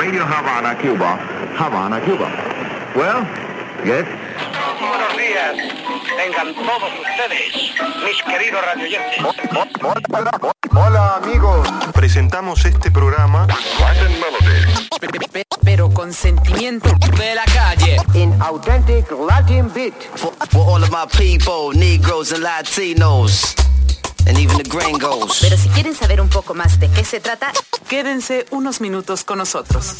Radio Havana, Cuba. Havana, Cuba. Well, yes. Buenos días. Tengan todos ustedes, mis queridos radioyentes. Hola amigos. Presentamos este programa pero con sentimiento de la calle. In authentic Latin beat. For, for all of my people, Negroes and Latinos. And even the gringos. Pero si quieren saber un poco más de qué se trata, quédense unos minutos con nosotros.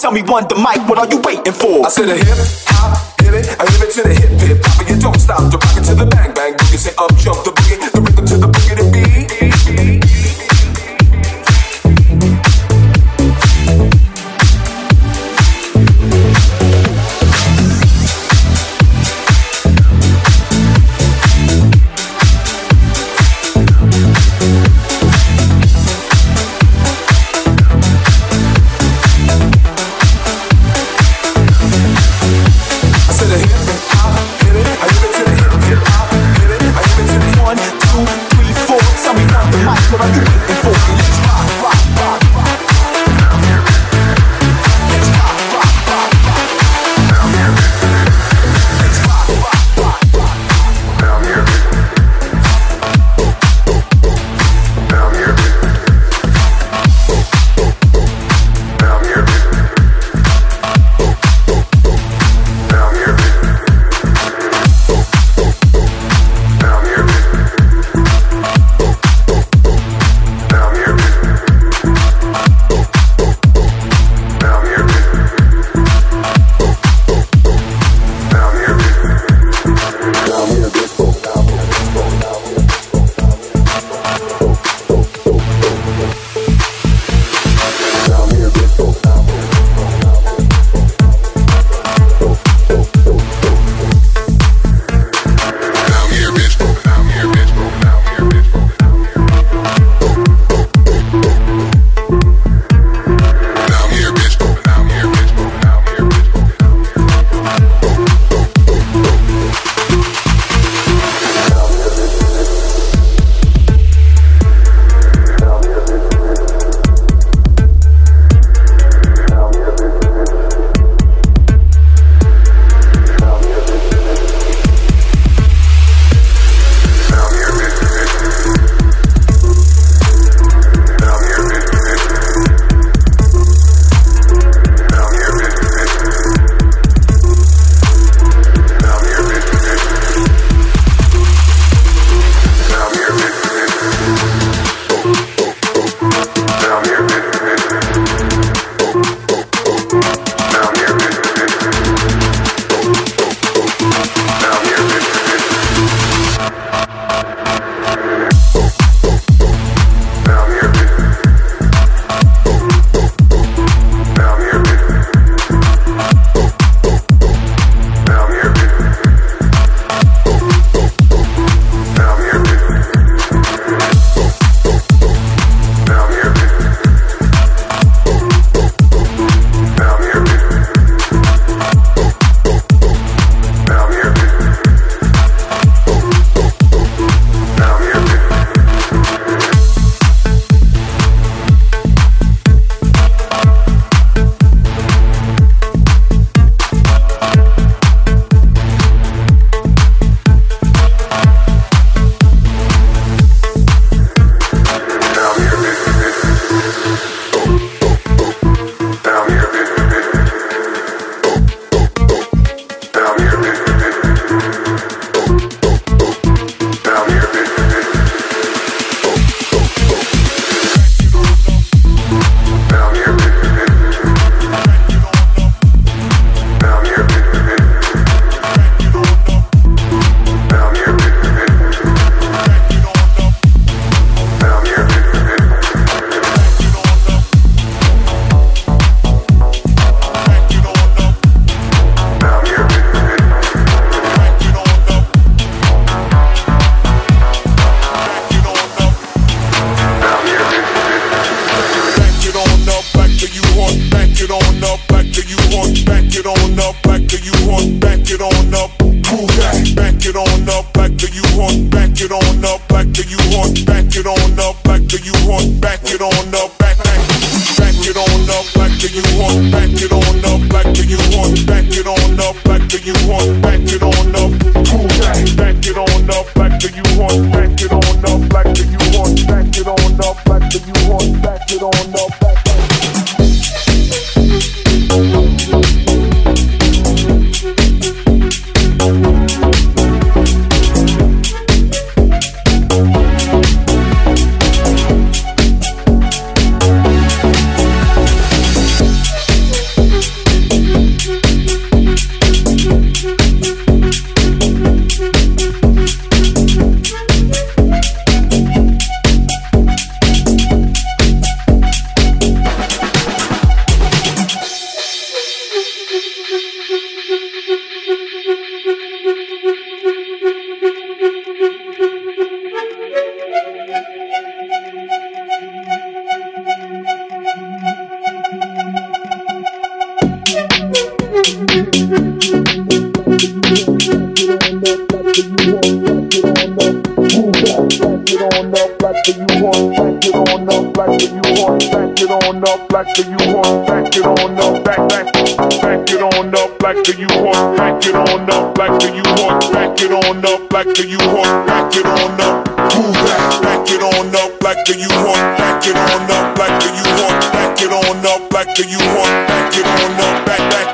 Tell me one, the mic. What are you waiting for? I said a hip hop, hip it, I hip it to the hip hip. Papa, you don't stop. The rocket to the bang bang boogie. Say up jump the back to you, hard back, get on up, back, back.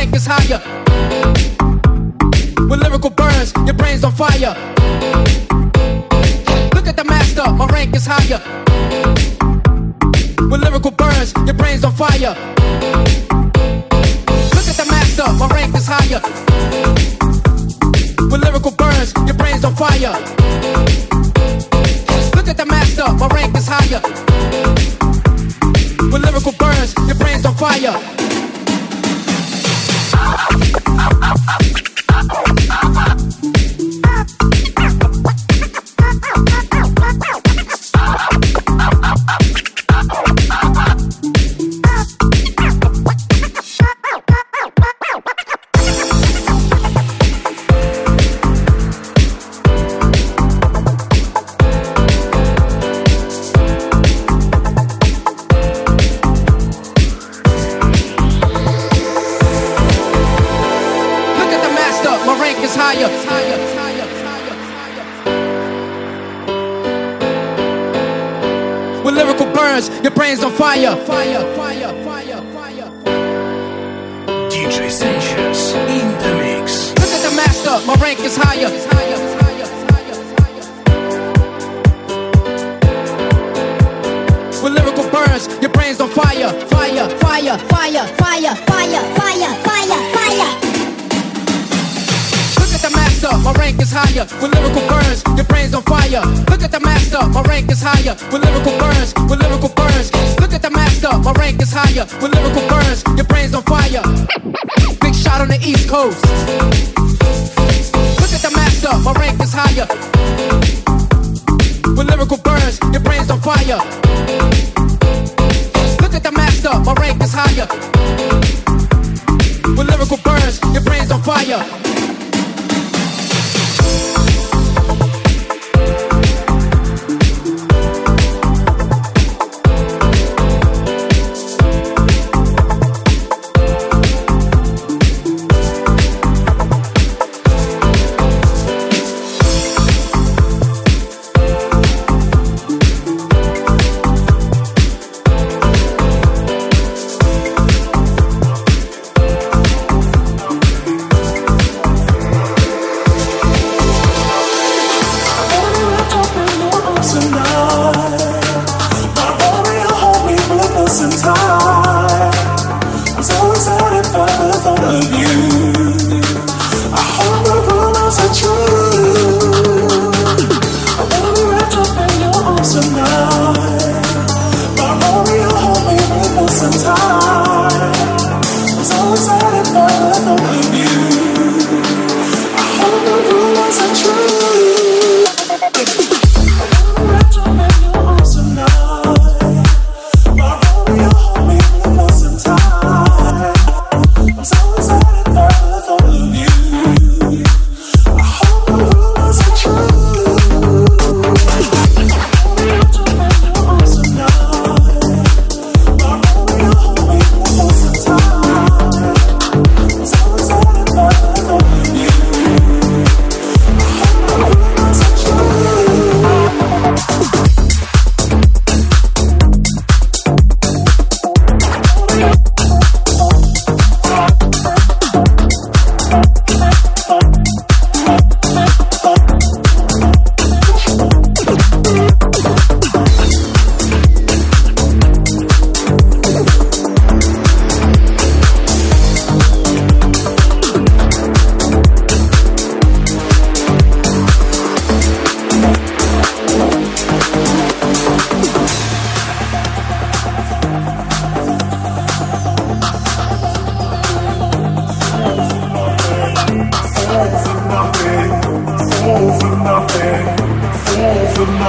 rank is higher. With lyrical burns, your brain's on fire. Look at the master, my rank is higher. With lyrical burns, your brain's on fire. Look at the master, my rank is higher. With lyrical burns, your brain's on fire. Look at the master, my rank is higher. With lyrical burns, your brain's on fire.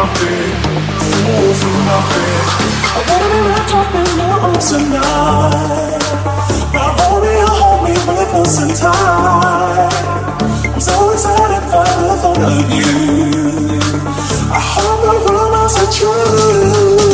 nothing, all for nothing. I wanna be wrapped up in your arms tonight. My only you hold me with us in time. I'm so excited by the thought of you. I hope the rumors are true.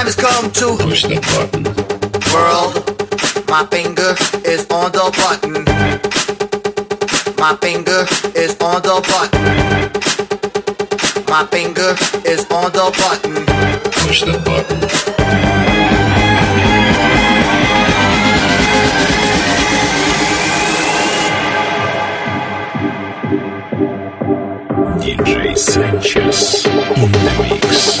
Time has come to push the button. World, my finger is on the button. My finger is on the button. My finger is on the button. Push the button. DJ Sanchez in the mix.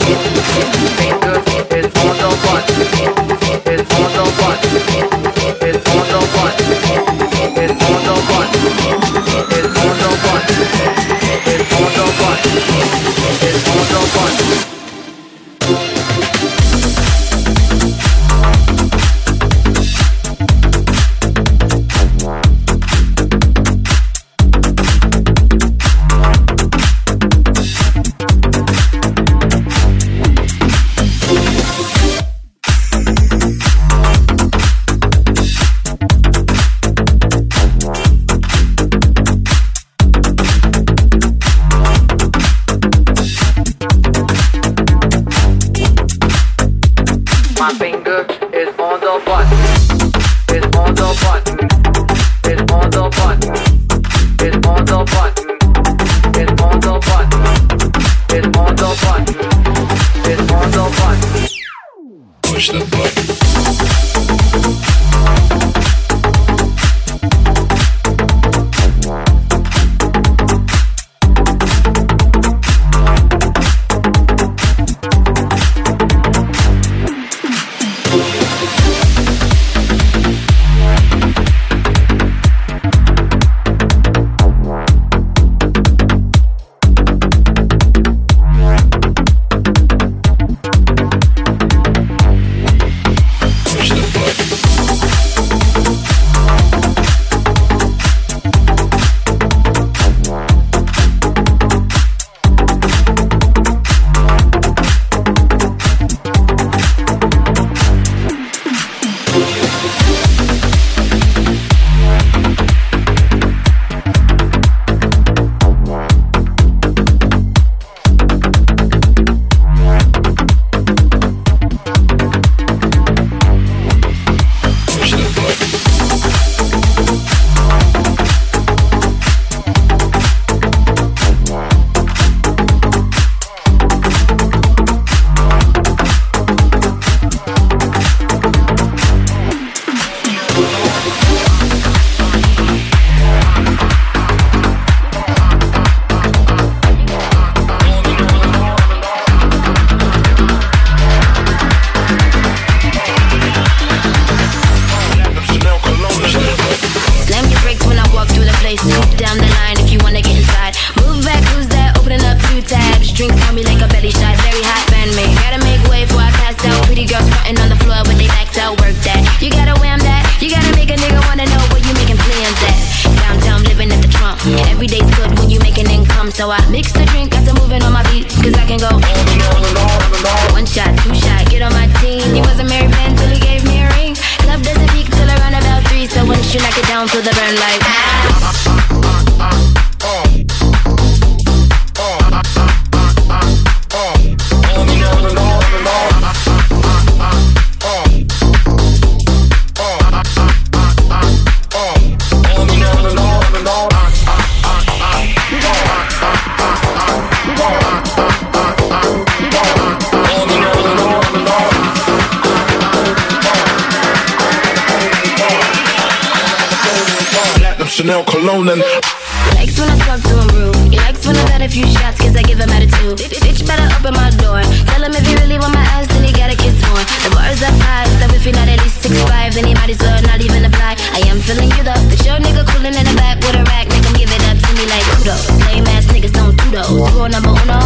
Number uno,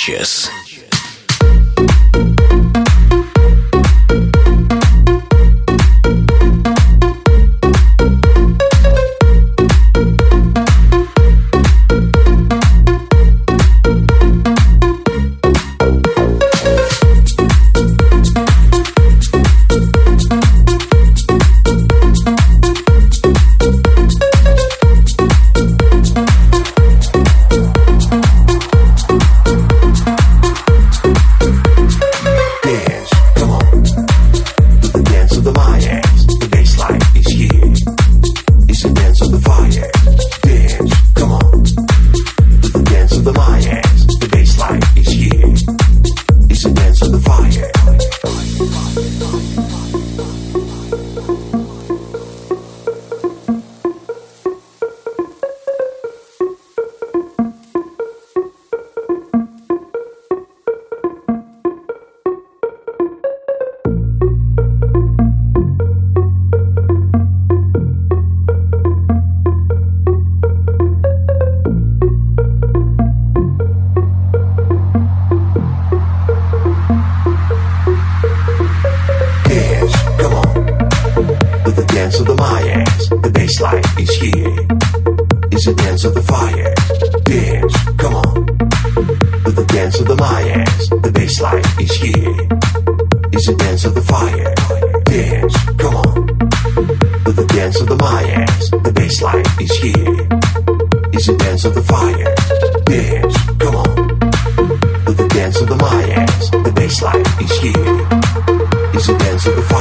Sanchez. Mayans. Dance, come on. The dance of the Mayans. The bass line is here. It's a dance of the fire.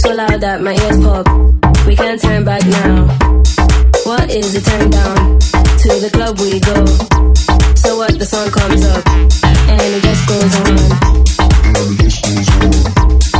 so loud that my ears pop. We can't turn back now. What is the turn down? To the club we go. So what the song comes up, and it just goes on. And it just goes on.